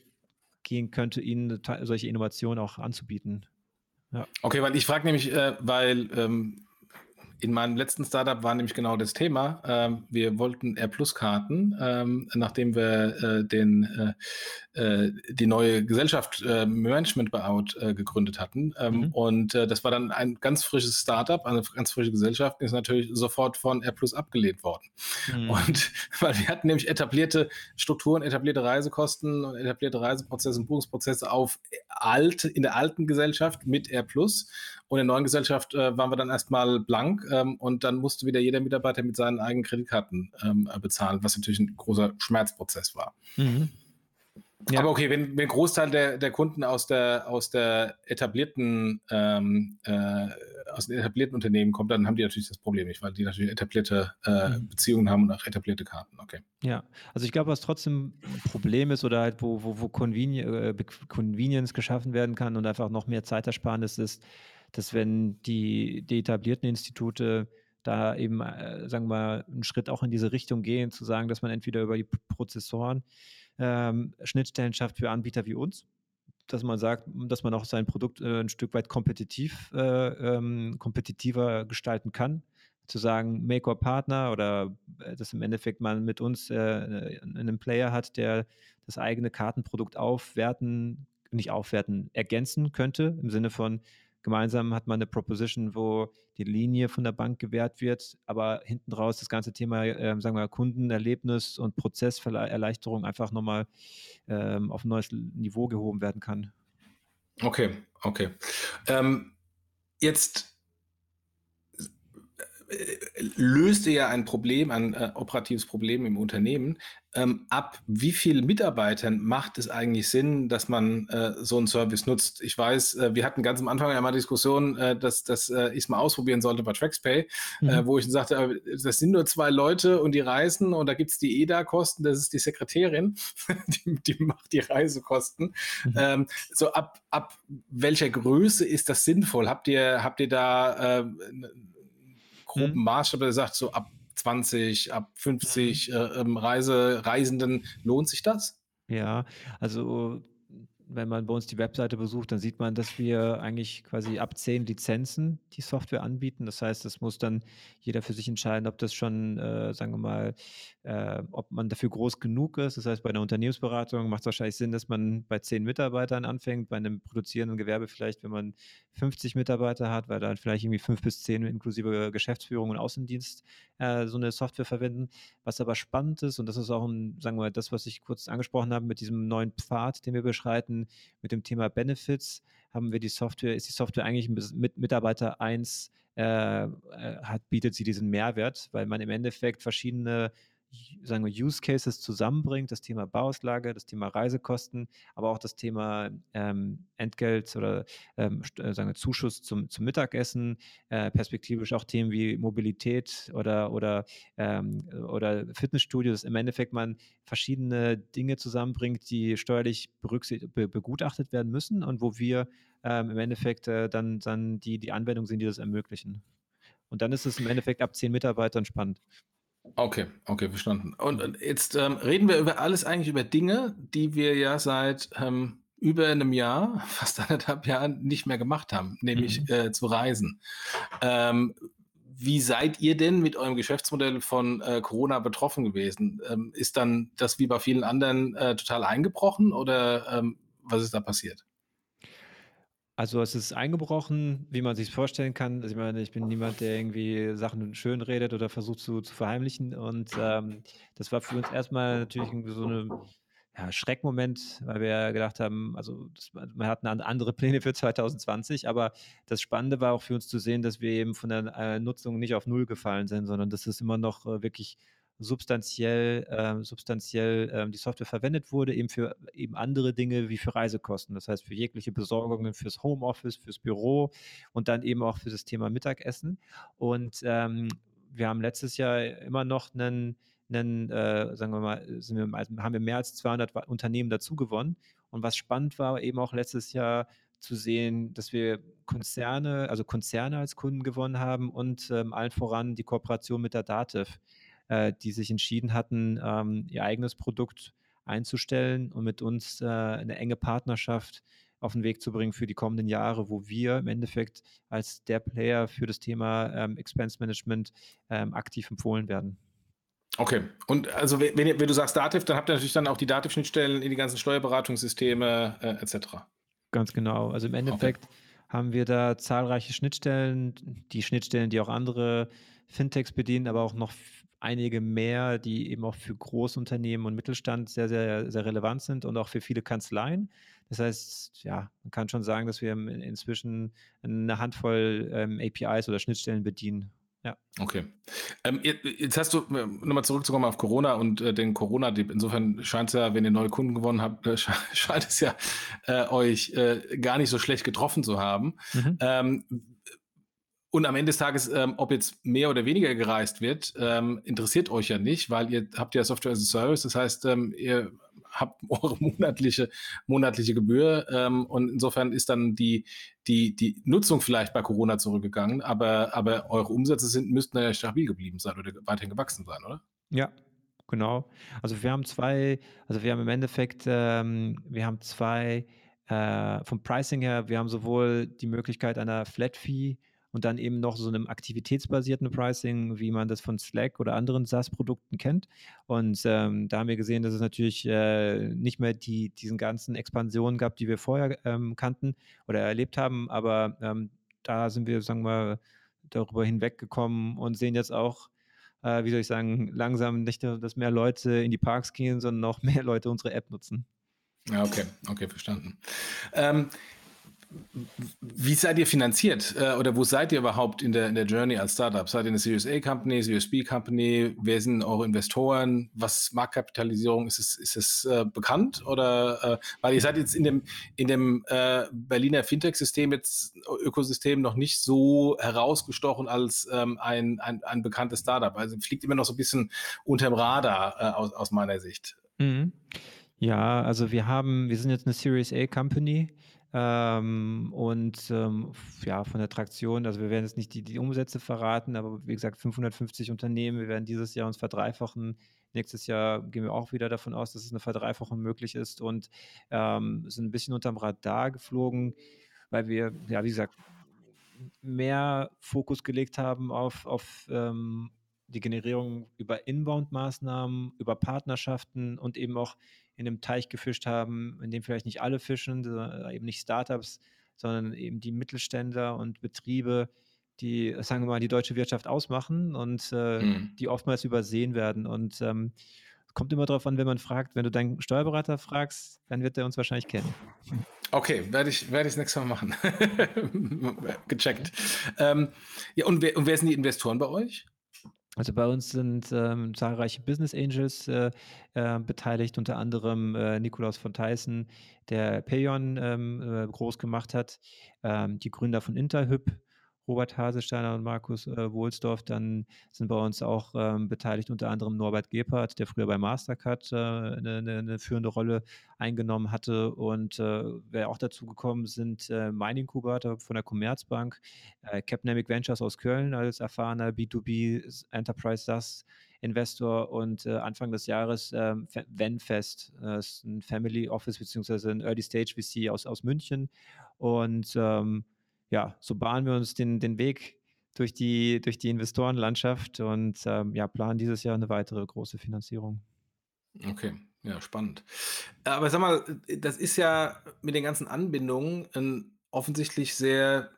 gehen könnte, ihnen solche Innovationen auch anzubieten. Okay, weil ich frage nämlich, äh, weil ähm, in meinem letzten Startup war nämlich genau das Thema. Ähm, wir wollten R-Plus-Karten, ähm, nachdem wir äh, den, äh, äh, die neue Gesellschaft äh, Management Buyout äh, gegründet hatten. Ähm, Mhm. Und äh, das war dann ein ganz frisches Startup, eine ganz frische Gesellschaft, ist natürlich sofort von R-Plus abgelehnt worden. Mhm. Und weil wir hatten nämlich etablierte Strukturen, etablierte Reisekosten und etablierte Reiseprozesse und Buchungsprozesse auf alt, in der alten Gesellschaft mit R+. Und in der neuen Gesellschaft äh, waren wir dann erstmal blank ähm, und dann musste wieder jeder Mitarbeiter mit seinen eigenen Kreditkarten ähm, äh, bezahlen, was natürlich ein großer Schmerzprozess war. Mhm. Ja. Aber okay, wenn, wenn ein Großteil der, der Kunden aus der, aus der etablierten, ähm, äh, aus den etablierten Unternehmen kommt, dann haben die natürlich das Problem nicht, weil die natürlich etablierte äh, Mhm. Beziehungen haben und auch etablierte Karten. Okay. Ja, also ich glaube, was trotzdem ein Problem ist oder halt, wo, wo, wo äh, Convenience geschaffen werden kann und einfach noch mehr Zeitersparnis ist, dass wenn die, die etablierten Institute da eben, äh, sagen wir mal, einen Schritt auch in diese Richtung gehen, zu sagen, dass man entweder über die Prozessoren ähm, Schnittstellen schafft für Anbieter wie uns, dass man sagt, dass man auch sein Produkt äh, ein Stück weit kompetitiv, äh, ähm, kompetitiver gestalten kann. Zu sagen, Make or Partner oder äh, dass im Endeffekt man mit uns äh, einen Player hat, der das eigene Kartenprodukt aufwerten, nicht aufwerten, ergänzen könnte, im Sinne von gemeinsam hat man eine Proposition, wo die Linie von der Bank gewährt wird, aber hinten raus das ganze Thema, ähm, sagen wir, Kundenerlebnis und Prozesserleichterung einfach nochmal ähm, auf ein neues Niveau gehoben werden kann. Okay, okay. Ähm, jetzt löst ihr ja ein Problem, ein äh, operatives Problem im Unternehmen. Ähm, ab wie vielen Mitarbeitern macht es eigentlich Sinn, dass man äh, so einen Service nutzt? Ich weiß, äh, wir hatten ganz am Anfang ja mal Diskussion, äh, dass, dass äh, ich es mal ausprobieren sollte bei TraxPay, Mhm. äh, wo ich sagte, das sind nur zwei Leute und die reisen und da gibt es die EDA-Kosten, das ist die Sekretärin, die, die macht die Reisekosten. Mhm. Ähm, so ab, ab welcher Größe ist das sinnvoll? Habt ihr, habt ihr da groben Mhm. Maßstab, der sagt, so ab 20, ab 50 äh, ähm, Reise, Reisenden, lohnt sich das? Ja, also wenn man bei uns die Webseite besucht, dann sieht man, dass wir eigentlich quasi ab zehn Lizenzen die Software anbieten. Das heißt, es muss dann jeder für sich entscheiden, ob das schon, äh, sagen wir mal, äh, ob man dafür groß genug ist. Das heißt, bei einer Unternehmensberatung macht es wahrscheinlich Sinn, dass man bei zehn Mitarbeitern anfängt, bei einem produzierenden Gewerbe vielleicht, wenn man 50 Mitarbeiter hat, weil dann vielleicht irgendwie fünf bis zehn inklusive Geschäftsführung und Außendienst äh, so eine Software verwenden. Was aber spannend ist, und das ist auch ein, sagen wir mal, das, was ich kurz angesprochen habe mit diesem neuen Pfad, den wir beschreiten, mit dem Thema Benefits, haben wir die Software, ist die Software eigentlich mit Mitarbeiter 1 äh, äh, hat, bietet sie diesen Mehrwert, weil man im Endeffekt verschiedene sagen wir, Use Cases zusammenbringt, das Thema Bauauslage, das Thema Reisekosten, aber auch das Thema ähm, Entgelt oder ähm, st- sagen wir, Zuschuss zum, zum Mittagessen, äh, perspektivisch auch Themen wie Mobilität oder, oder, ähm, oder Fitnessstudios. Im Endeffekt man verschiedene Dinge zusammenbringt, die steuerlich be, begutachtet werden müssen und wo wir ähm, im Endeffekt äh, dann, dann die, die Anwendung sind, die das ermöglichen. Und dann ist es im Endeffekt ab zehn Mitarbeitern spannend. Okay, okay, verstanden. Und jetzt ähm, reden wir über alles eigentlich über Dinge, die wir ja seit ähm, über einem Jahr, fast anderthalb Jahren nicht mehr gemacht haben, nämlich Mhm. äh, zu reisen. Ähm, wie seid ihr denn mit eurem Geschäftsmodell von äh, Corona betroffen gewesen? Ähm, ist dann das wie bei vielen anderen äh, total eingebrochen oder ähm, was ist da passiert? Also, es ist eingebrochen, wie man sich's vorstellen kann. Also, ich meine, ich bin niemand, der irgendwie Sachen schönredet oder versucht zu zu verheimlichen und, ähm, das war für uns erst mal natürlich so 'ne ja, Schreckmoment, weil wir gedacht haben also, das man an andere Pläne für 2020, aber das Spannende war auch für uns zu sehen, dass wir eben von der, äh, Nutzung nicht auf Null gefallen sind, sondern dass es immer noch, äh, wirklich substanziell äh, substanziell, ähm, die Software verwendet wurde, eben für eben andere Dinge wie für Reisekosten. Das heißt, für jegliche Besorgungen fürs Homeoffice, fürs Büro und dann eben auch für das Thema Mittagessen. Und, ähm, wir haben letztes Jahr immer noch 'nen 'nen, äh, sagen wir mal, wir haben wir mehr als 200 wa Unternehmen dazugewonnen. Und was spannend war eben auch letztes Jahr zu sehen, dass wir Konzerne also Konzerne als Kunden gewonnen haben und, ähm, allen voran die Kooperation mit der Dativ, äh, die sich entschieden hatten, ähm, ihr eigenes Produkt einzustellen und mit uns, äh, 'ne enge Partnerschaft auf 'n Weg zu bringen für die kommenden Jahre, wo wir im Endeffekt als der Player für das Thema, ähm, Expense Management, ähm, aktiv empfohlen werden. Okay. Und also, we wenn wenn du sagst Dativ, dann habt ihr natürlich dann auch die Dativ-Schnittstellen in die ganzen Steuerberatungssysteme, äh, et cetera. Ganz genau. Also, im Okay. Endeffekt haben wir da zahlreiche Schnittstellen, die Schnittstellen, die auch andere Fintechs bedienen, aber auch noch einige mehr, die eben auch für Großunternehmen und Mittelstand sehr, sehr, sehr relevant sind und auch für viele Kanzleien. Das heißt, ja, man kann schon sagen, dass wir inzwischen 'ne Handvoll, ähm, APIs oder Schnittstellen bedienen. Ja. Okay. Ähm, je jetzt hast du um noch mal zurückzukommen auf Corona und, äh, den Corona-Dip. Insofern scheint's ja, wenn ihr neue Kunden gewonnen habt, äh, schei scheint es ja, äh, euch, äh, gar nicht so schlecht getroffen zu haben. Mhm. Ähm, und am Ende des Tages, ähm, ob jetzt mehr oder weniger gereist wird, ähm, interessiert euch ja nicht, weil ihr habt ja Software as a Service. Das heißt, ähm, ihr habt eure monatliche monatliche Gebühr, ähm, und insofern ist dann die die die Nutzung vielleicht bei Corona zurückgegangen, aber aber eure Umsätze sind müssten ja stabil geblieben sein oder weiterhin gewachsen sein, oder? Ja, genau. Also, wir haben 2 also, wir haben im Endeffekt, ähm wir haben 2 äh, vom Pricing her wir haben sowohl die Möglichkeit einer Flat Fee und dann eben noch so 'nem aktivitätsbasierten Pricing, wie man das von Slack oder anderen SaaS-Produkten kennt. Und, ähm, da haben wir gesehen, dass es natürlich, äh, nicht mehr die diesen ganzen Expansionen gab, die wir vorher, ähm, kannten oder erlebt haben. Aber, ähm, da sind wir, sagen wir, darüber hinweggekommen und sehen jetzt auch, äh, wie soll ich sagen, langsam nicht nur, dass mehr Leute in die Parks gehen, sondern auch mehr Leute unsere App nutzen. Ja, okay, okay, verstanden. Ähm, wie seid ihr finanziert, äh, oder wo seid ihr überhaupt in der in der Journey als Start-up? Seid ihr 'ne Series A Company, Series B Company? Wer sind eure Investoren? Was Marktkapitalisierung? Ist es ist es, äh, bekannt oder, äh weil ihr seid jetzt in dem in dem, äh, Berliner Fintech-System jetzt Ökosystem noch nicht so herausgestochen als, ähm, ein ein ein bekanntes Start-up. Also, fliegt immer noch so 'n bisschen unterm Radar, äh, aus aus meiner Sicht. Mhm. Ja, also, wir haben wir sind jetzt 'ne Series A Company, ähm, und, ähm, ja, von der Traktion also, wir werden jetzt nicht die die Umsätze verraten, aber wie gesagt, 550 Unternehmen. Wir werden dieses Jahr uns verdreifachen. Nächstes Jahr gehen wir auch wieder davon aus, dass es 'ne Verdreifachung möglich ist und, ähm, sind 'n bisschen unterm Radar geflogen, weil wir, ja, wie gesagt, mehr Fokus gelegt haben auf auf, ähm, die Generierung über Inbound-Maßnahmen, über Partnerschaften und eben auch in 'nem Teich gefischt haben, in dem vielleicht nicht alle fischen, eben nicht Start-ups, sondern eben die Mittelständler und Betriebe, die, sagen wir mal, die deutsche Wirtschaft ausmachen und, äh, Mhm. die oftmals übersehen werden. Und, ähm, kommt immer drauf an, wen man fragt. Wenn du deinen Steuerberater fragst, dann wird der uns wahrscheinlich kennen. Okay, werde ich werde ich das nächste Mal machen. Gecheckt. Ähm, ja, und wer und wer sind die Investoren bei euch? Also, bei uns sind, ähm, zahlreiche Business Angels, äh, äh, beteiligt, unter anderem, äh, Nikolaus von Teyssen, der Payon, ähm, äh, groß gemacht hat, ähm, die Gründer von Interhyp, Robert Haselsteiner und Markus, äh, Wohlsdorf. Dann sind bei uns auch, ähm, beteiligt unter anderem Norbert Gebhardt, der früher bei Mastercard, äh, 'ne 'ne 'ne führende Rolle eingenommen hatte. Und, äh, wer auch dazugekommen sind, äh, Mein Inkubator von der Commerzbank, äh, Capnamic Ventures aus Köln als erfahrener B2B S Enterprise SaaS Investor und, äh, Anfang des Jahres, Ve Venfest, äh, ist 'n Family Office beziehungsweise 'n Early Stage VC aus aus München. Und, ähm, ja, so bahnen wir uns den den Weg durch die durch die Investorenlandschaft und, ähm, ja, planen dieses Jahr 'ne weitere große Finanzierung. Okay, ja, spannend. Aber sag mal, das ist ja mit den ganzen Anbindungen 'n offensichtlich sehr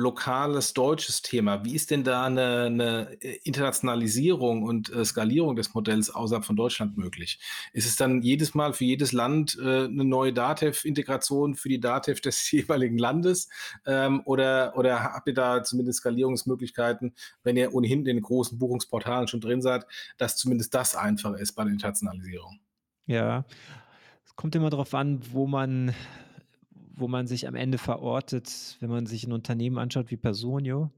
lokales deutsches Thema. Wie ist denn da eine, eine Internationalisierung und äh, Skalierung des Modells außerhalb von Deutschland möglich? Ist es dann jedes Mal für jedes Land äh, eine neue Datev-Integration für die Datev des jeweiligen Landes? Ähm, oder, oder habt ihr da zumindest Skalierungsmöglichkeiten, wenn ihr ohnehin in den großen Buchungsportalen schon drin seid, dass zumindest das einfacher ist bei der Internationalisierung? Ja, es kommt immer darauf an, wo man wo man sich am Ende verortet, wenn man sich ein Unternehmen anschaut wie Personio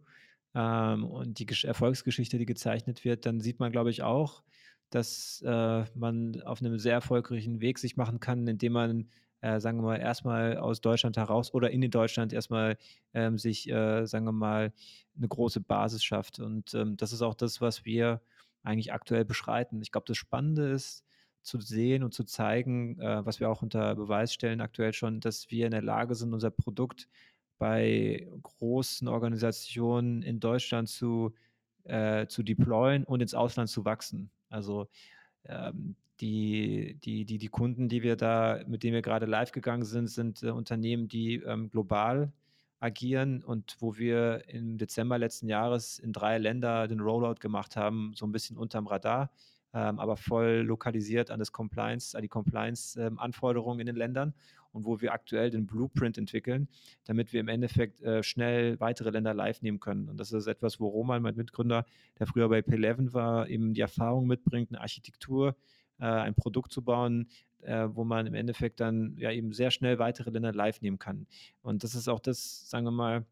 ähm, und die Gesch Erfolgsgeschichte, die gezeichnet wird, dann sieht man, glaube ich, auch, dass äh, man auf einem sehr erfolgreichen Weg sich machen kann, indem man, äh, sagen wir mal, erstmal aus Deutschland heraus oder in Deutschland erstmal ähm, sich, äh, sagen wir mal, eine große Basis schafft. Und ähm, das ist auch das, was wir eigentlich aktuell beschreiten. Ich glaube, das Spannende ist, zu sehen und zu zeigen, äh, was wir auch unter Beweis stellen aktuell schon, dass wir in der Lage sind, unser Produkt bei großen Organisationen in Deutschland zu, äh, zu deployen und ins Ausland zu wachsen. Also ähm, die, die, die, die Kunden, die wir da, mit denen wir gerade live gegangen sind, sind äh, Unternehmen, die ähm, global agieren und wo wir im Dezember letzten Jahres in drei Länder den Rollout gemacht haben, so ein bisschen unterm Radar ähm, aber voll lokalisiert an das Compliance, an die Compliance-Anforderungen ähm, in den Ländern und wo wir aktuell den Blueprint entwickeln, damit wir im Endeffekt äh, schnell weitere Länder live nehmen können. Und das ist etwas, wo Roman, mein Mitgründer, der früher bei P11 war, eben die Erfahrung mitbringt, eine Architektur, äh, ein Produkt zu bauen, äh, wo man im Endeffekt dann ja eben sehr schnell weitere Länder live nehmen kann. Und das ist auch das, sagen wir mal,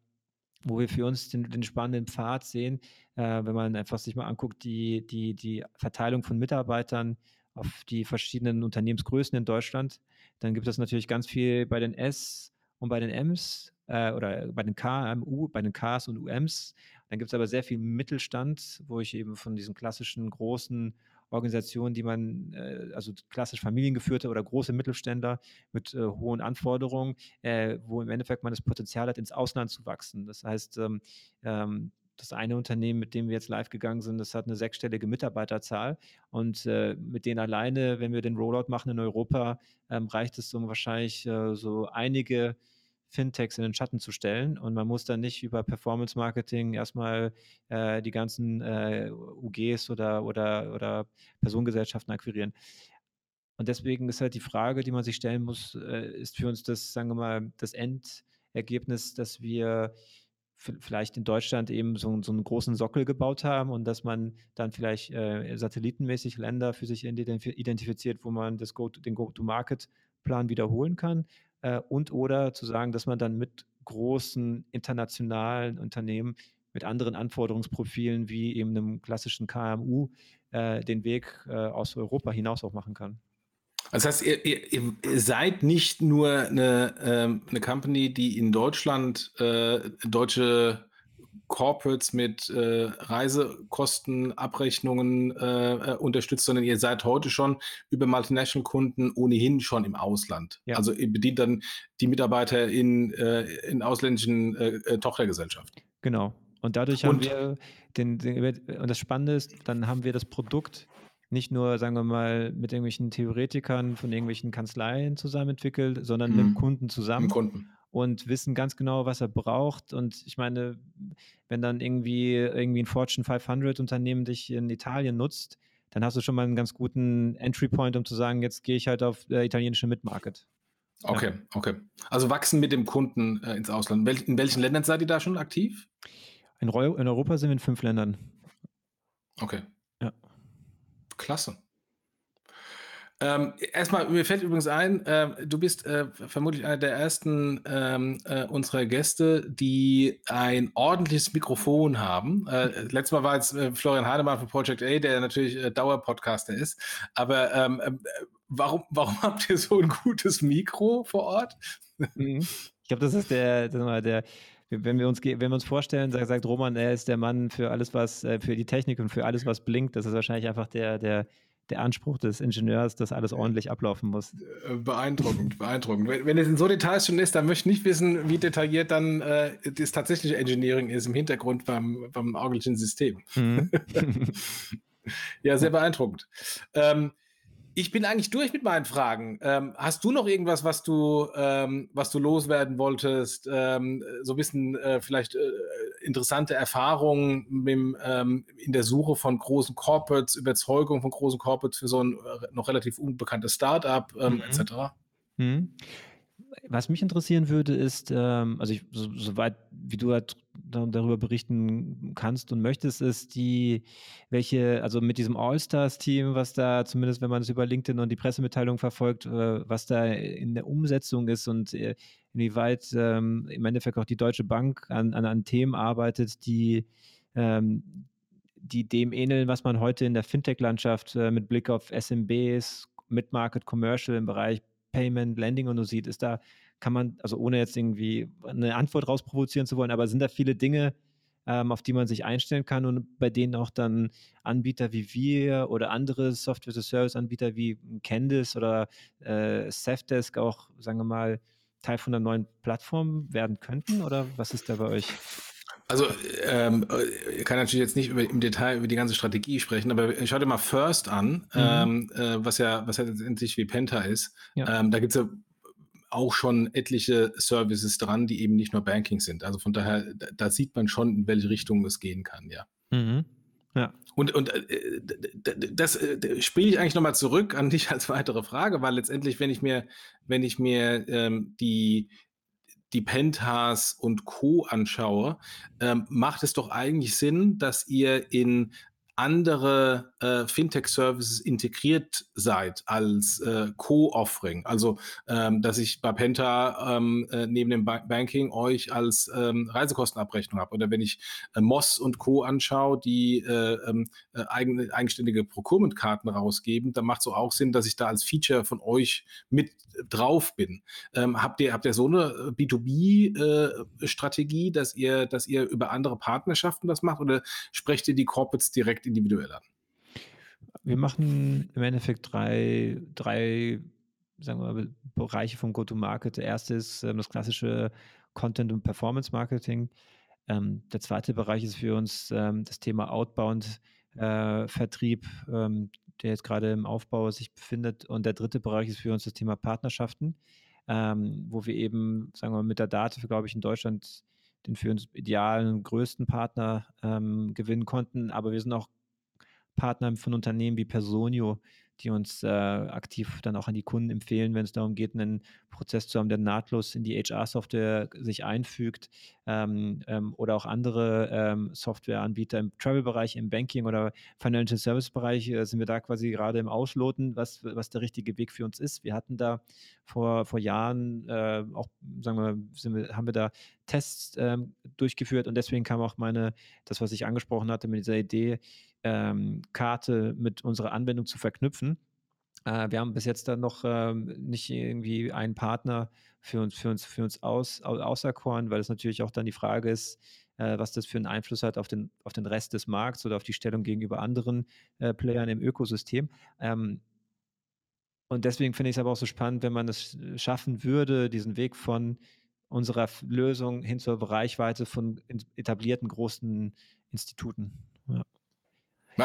wo wir für uns den, den spannenden Pfad sehen, äh, wenn man einfach sich mal anguckt, die, die, die Verteilung von Mitarbeitern auf die verschiedenen Unternehmensgrößen in Deutschland, dann gibt es natürlich ganz viel bei den S und bei den Ms äh, oder bei den KMU, bei den Ks und UMs. Dann gibt es aber sehr viel Mittelstand, wo ich eben von diesen klassischen großen Organisationen, die man, äh, also klassisch familiengeführte oder große Mittelständler mit äh, hohen Anforderungen, äh, wo im Endeffekt man das Potenzial hat, ins Ausland zu wachsen. Das heißt, ähm, ähm, das eine Unternehmen, mit dem wir jetzt live gegangen sind, das hat eine sechsstellige Mitarbeiterzahl und äh, mit denen alleine, wenn wir den Rollout machen in Europa, ähm, reicht es um wahrscheinlich äh, so einige Fintechs in den Schatten zu stellen und man muss dann nicht über Performance Marketing erstmal äh, die ganzen äh, UGs oder, oder, oder Personengesellschaften akquirieren. Und deswegen ist halt die Frage, die man sich stellen muss, äh, ist für uns das, sagen wir mal, das Endergebnis, dass wir vielleicht in Deutschland eben so, so, einen großen Sockel gebaut haben und dass man dann vielleicht äh, satellitenmäßig Länder für sich identifiziert, wo man das Go den Go-to-Market-Plan wiederholen kann äh, und oder zu sagen, dass man dann mit großen internationalen Unternehmen mit anderen Anforderungsprofilen wie eben einem klassischen KMU äh, den Weg äh, aus Europa hinaus auch machen kann. Das heißt, ihr, ihr, ihr seid nicht nur eine, ähm, eine Company, die in Deutschland äh, deutsche Corporates mit äh, Reisekostenabrechnungen äh, äh, unterstützt, sondern ihr seid heute schon über Multinational-Kunden ohnehin schon im Ausland. Ja. Also ihr bedient dann die Mitarbeiter in, äh, in ausländischen äh, äh, Tochtergesellschaften. Genau. Und dadurch haben und, wir den, den, und das Spannende ist, dann haben wir das Produkt nicht nur, sagen wir mal, mit irgendwelchen Theoretikern von irgendwelchen Kanzleien zusammen entwickelt, sondern mit dem mhm. Kunden zusammen. Mit Kunden und wissen ganz genau, was er braucht. Und ich meine, wenn dann irgendwie, irgendwie ein Fortune 500 Unternehmen dich in Italien nutzt, dann hast du schon mal einen ganz guten Entry Point, um zu sagen, jetzt gehe ich halt auf äh, italienische Mid-Market. Okay, ja. okay. Also wachsen mit dem Kunden äh, ins Ausland. In welchen Ländern seid ihr da schon aktiv? In, in Europa sind wir in fünf Ländern. Okay. Klasse. Ähm, erstmal, mir fällt übrigens ein, äh, du bist äh, vermutlich einer der ersten ähm, äh, unserer Gäste, die ein ordentliches Mikrofon haben. Äh, letztes Mal war jetzt äh, Florian Heinemann von Project A, der natürlich äh, Dauerpodcaster ist. Aber ähm, warum, warum habt ihr so ein gutes Mikro vor Ort? Mhm. Ich glaube, das ist der, der, der wenn wir uns, wenn wir uns vorstellen, sagt, sagt Roman, er ist der Mann für alles, was, für die Technik und für alles, was blinkt, das ist wahrscheinlich einfach der, der, der Anspruch des Ingenieurs, dass alles ordentlich ablaufen muss. Äh, beeindruckend, beeindruckend. Wenn, wenn es in so Details schon ist, dann möchte ich nicht wissen, wie detailliert dann äh, das tatsächliche Engineering ist im Hintergrund beim, beim augenlichen System. Mhm. ja, sehr beeindruckend. Ähm, Ich bin eigentlich durch mit meinen Fragen. Ähm, hast du noch irgendwas, was du, ähm, was du loswerden wolltest? Ähm, so ein bisschen äh, vielleicht äh, interessante Erfahrungen mit, ähm, in der Suche von großen Corporates, Überzeugung von großen Corporates für so ein äh, noch relativ unbekanntes Startup ähm, mhm. etc. Mhm was mich interessieren würde, ist, ähm, also ich, so, soweit wie du halt darüber berichten kannst und möchtest, ist die, welche, also mit diesem All-Stars-Team, was da zumindest, wenn man es über LinkedIn und die Pressemitteilung verfolgt, äh, was da in der Umsetzung ist und äh, inwieweit ähm, im Endeffekt auch die Deutsche Bank an, an, an Themen arbeitet, die ähm, die dem ähneln, was man heute in der Fintech-Landschaft äh, mit Blick auf SMBs, Mid-Market Commercial im Bereich Payment, Landing und so sieht, ist da, kann man, also ohne jetzt irgendwie eine Antwort rausprovozieren zu wollen, aber sind da viele Dinge, ähm, auf die man sich einstellen kann und bei denen auch dann Anbieter wie wir oder andere Software-as-a-Service-Anbieter wie Candice oder äh, Safdesk auch, sagen wir mal, Teil von der neuen Plattform werden könnten? Oder was ist da bei euch? Also, ähm, ich kann natürlich jetzt nicht über, im Detail über die ganze Strategie sprechen, aber schau dir mal First an, mhm. ähm, äh, was ja, was ja letztendlich wie Penta ist. Ja. Ähm, da gibt es ja auch schon etliche Services dran, die eben nicht nur Banking sind. Also von daher, da, da sieht man schon, in welche Richtung es gehen kann, ja. Mhm. Ja. Und, und äh, das äh, spiele ich eigentlich nochmal zurück an dich als weitere Frage, weil letztendlich, wenn ich mir, wenn ich mir ähm, die, die Pentas und Co. anschaue, ähm, macht es doch eigentlich Sinn, dass ihr in andere äh, Fintech-Services integriert seid als äh, Co-Offering. Also, ähm, dass ich bei Penta ähm, äh, neben dem ba Banking euch als ähm, Reisekostenabrechnung habe. Oder wenn ich äh, Moss und Co. anschaue, die äh, ähm, äh, eigen, eigenständige Procurement-Karten rausgeben, dann macht es auch Sinn, dass ich da als Feature von euch mit drauf bin. Ähm, habt ihr habt ihr so eine B2B-Strategie, dass ihr dass ihr über andere Partnerschaften das macht oder sprecht ihr die Corporates direkt individuell an? Wir machen im Endeffekt drei, drei sagen wir mal, Bereiche vom Go-to-Market. Der erste ist ähm, das klassische Content- und Performance-Marketing. Ähm, der zweite Bereich ist für uns ähm, das Thema Outbound-Vertrieb, äh, der jetzt gerade im Aufbau sich befindet. Und der dritte Bereich ist für uns das Thema Partnerschaften, ähm, wo wir eben, sagen wir mal, mit der Date, glaube ich, in Deutschland den für uns idealen größten Partner ähm, gewinnen konnten. Aber wir sind auch Partner von Unternehmen wie Personio, die uns äh, aktiv dann auch an die Kunden empfehlen, wenn es darum geht, einen Prozess zu haben, der nahtlos in die HR-Software sich einfügt ähm, ähm, oder auch andere ähm, Softwareanbieter im Travel-Bereich, im Banking oder Financial Service-Bereich äh, sind wir da quasi gerade im Ausloten, was, was der richtige Weg für uns ist. Wir hatten da vor, vor Jahren äh, auch, sagen wir, wir, haben wir da Tests ähm, durchgeführt und deswegen kam auch meine, das, was ich angesprochen hatte mit dieser Idee, ähm, Karte mit unserer Anwendung zu verknüpfen. Äh, wir haben bis jetzt dann noch ähm, nicht irgendwie einen Partner für uns, für uns, für uns aus, auserkoren, weil es natürlich auch dann die Frage ist, äh, was das für einen Einfluss hat auf den, auf den Rest des Markts oder auf die Stellung gegenüber anderen äh, Playern im Ökosystem. Ähm, und deswegen finde ich es aber auch so spannend, wenn man es schaffen würde, diesen Weg von unserer Lösung hin zur Reichweite von etablierten großen Instituten.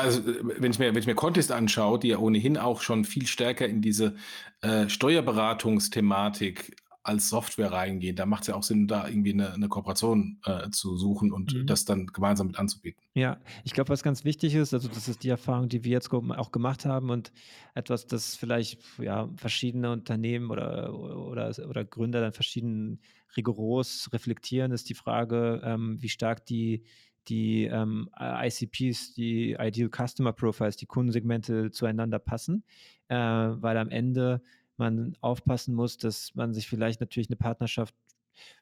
Also, wenn ich mir, wenn ich mir Contest anschaue, die ja ohnehin auch schon viel stärker in diese äh, Steuerberatungsthematik als Software reingehen, da macht es ja auch Sinn, da irgendwie eine, eine Kooperation äh, zu suchen und mhm. das dann gemeinsam mit anzubieten. Ja, ich glaube, was ganz wichtig ist, also das ist die Erfahrung, die wir jetzt auch gemacht haben und etwas, das vielleicht ja, verschiedene Unternehmen oder, oder, oder Gründer dann verschieden rigoros reflektieren, ist die Frage, ähm, wie stark die die ähm, ICPs, die Ideal Customer Profiles, die Kundensegmente zueinander passen, äh, weil am Ende man aufpassen muss, dass man sich vielleicht natürlich eine Partnerschaft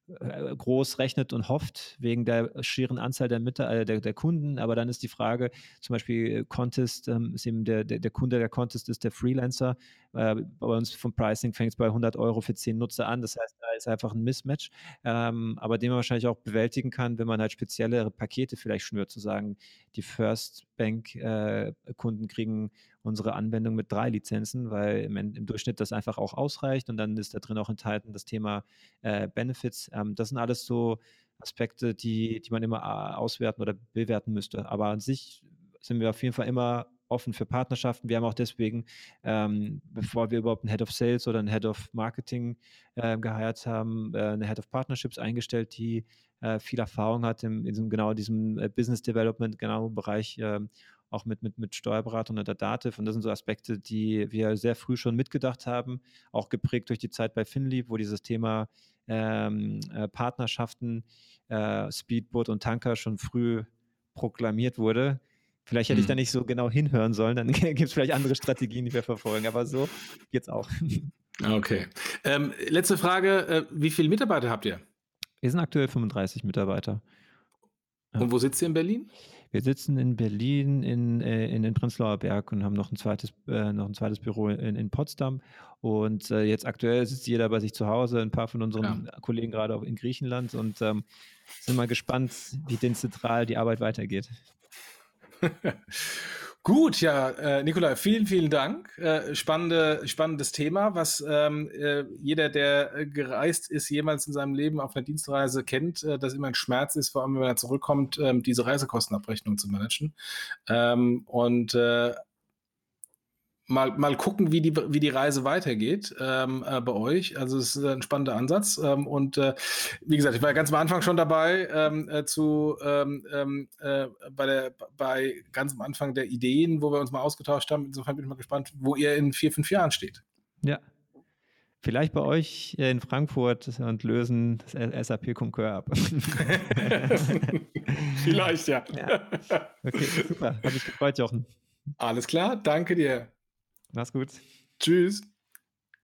groß rechnet und hofft, wegen der schieren Anzahl der, Mit äh, der, der, Kunden. Aber dann ist die Frage, zum Beispiel Contest ähm, ist eben der, der, der, Kunde der Contest ist der Freelancer. Äh, bei uns vom Pricing fängt es bei 100 Euro für 10 Nutzer an. Das heißt, da ist einfach ein Mismatch, ähm, aber den man wahrscheinlich auch bewältigen kann, wenn man halt spezielle Pakete vielleicht schnürt, zu sagen, die First Bank äh, Kunden kriegen unsere Anwendung mit drei Lizenzen, weil im, im, Durchschnitt das einfach auch ausreicht und dann ist da drin auch enthalten das Thema äh, Benefits. Ähm, das sind alles so Aspekte, die, die man immer äh, auswerten oder bewerten müsste. Aber an sich sind wir auf jeden Fall immer offen für Partnerschaften. Wir haben auch deswegen, ähm, bevor wir überhaupt einen Head of Sales oder einen Head of Marketing äh, geheiert haben, äh, eine Head of Partnerships eingestellt, die äh, viel Erfahrung hat in, in diesem, genau diesem äh, Business Development, genau im Bereich ähm, auch mit, mit, mit Steuerberatung und der Dativ. Und das sind so Aspekte, die wir sehr früh schon mitgedacht haben, auch geprägt durch die Zeit bei Finleap, wo dieses Thema ähm, äh, Partnerschaften, äh, Speedboot und Tanker schon früh proklamiert wurde. Vielleicht hätte hm. ich da nicht so genau hinhören sollen, dann gibt es vielleicht andere Strategien, die wir verfolgen, aber so geht's auch. Okay. Ähm, letzte Frage: äh, Wie viele Mitarbeiter habt ihr? Wir sind aktuell 35 Mitarbeiter. Und wo sitzt ihr in Berlin? Wir sitzen in Berlin in, äh, in den Prenzlauer Berg und haben noch ein zweites, äh, noch ein zweites Büro in, in Potsdam. Und äh, jetzt aktuell sitzt jeder bei sich zu Hause, ein paar von unseren ja. Kollegen gerade auch in Griechenland und ähm, sind mal gespannt, wie dezentral die Arbeit weitergeht. Gut, ja, äh, Nikolai, vielen, vielen Dank. Äh, spannende, spannendes Thema, was ähm, äh, jeder, der äh, gereist ist, jemals in seinem Leben auf einer Dienstreise kennt, äh, dass immer ein Schmerz ist, vor allem wenn er zurückkommt, ähm, diese Reisekostenabrechnung zu managen. Ähm, und äh, mal, mal gucken, wie die, wie die Reise weitergeht ähm, äh, bei euch. Also es ist ein spannender Ansatz. Ähm, und äh, wie gesagt, ich war ganz am Anfang schon dabei ähm, äh, zu ähm, ähm, äh, bei der bei ganz am Anfang der Ideen, wo wir uns mal ausgetauscht haben. Insofern bin ich mal gespannt, wo ihr in vier, fünf Jahren steht. Ja. Vielleicht bei euch in Frankfurt und lösen das SAP Concur ab. Vielleicht, ja. ja. Okay, super. Hat mich gefreut, Jochen. Alles klar, danke dir. Mach's gut. Tschüss.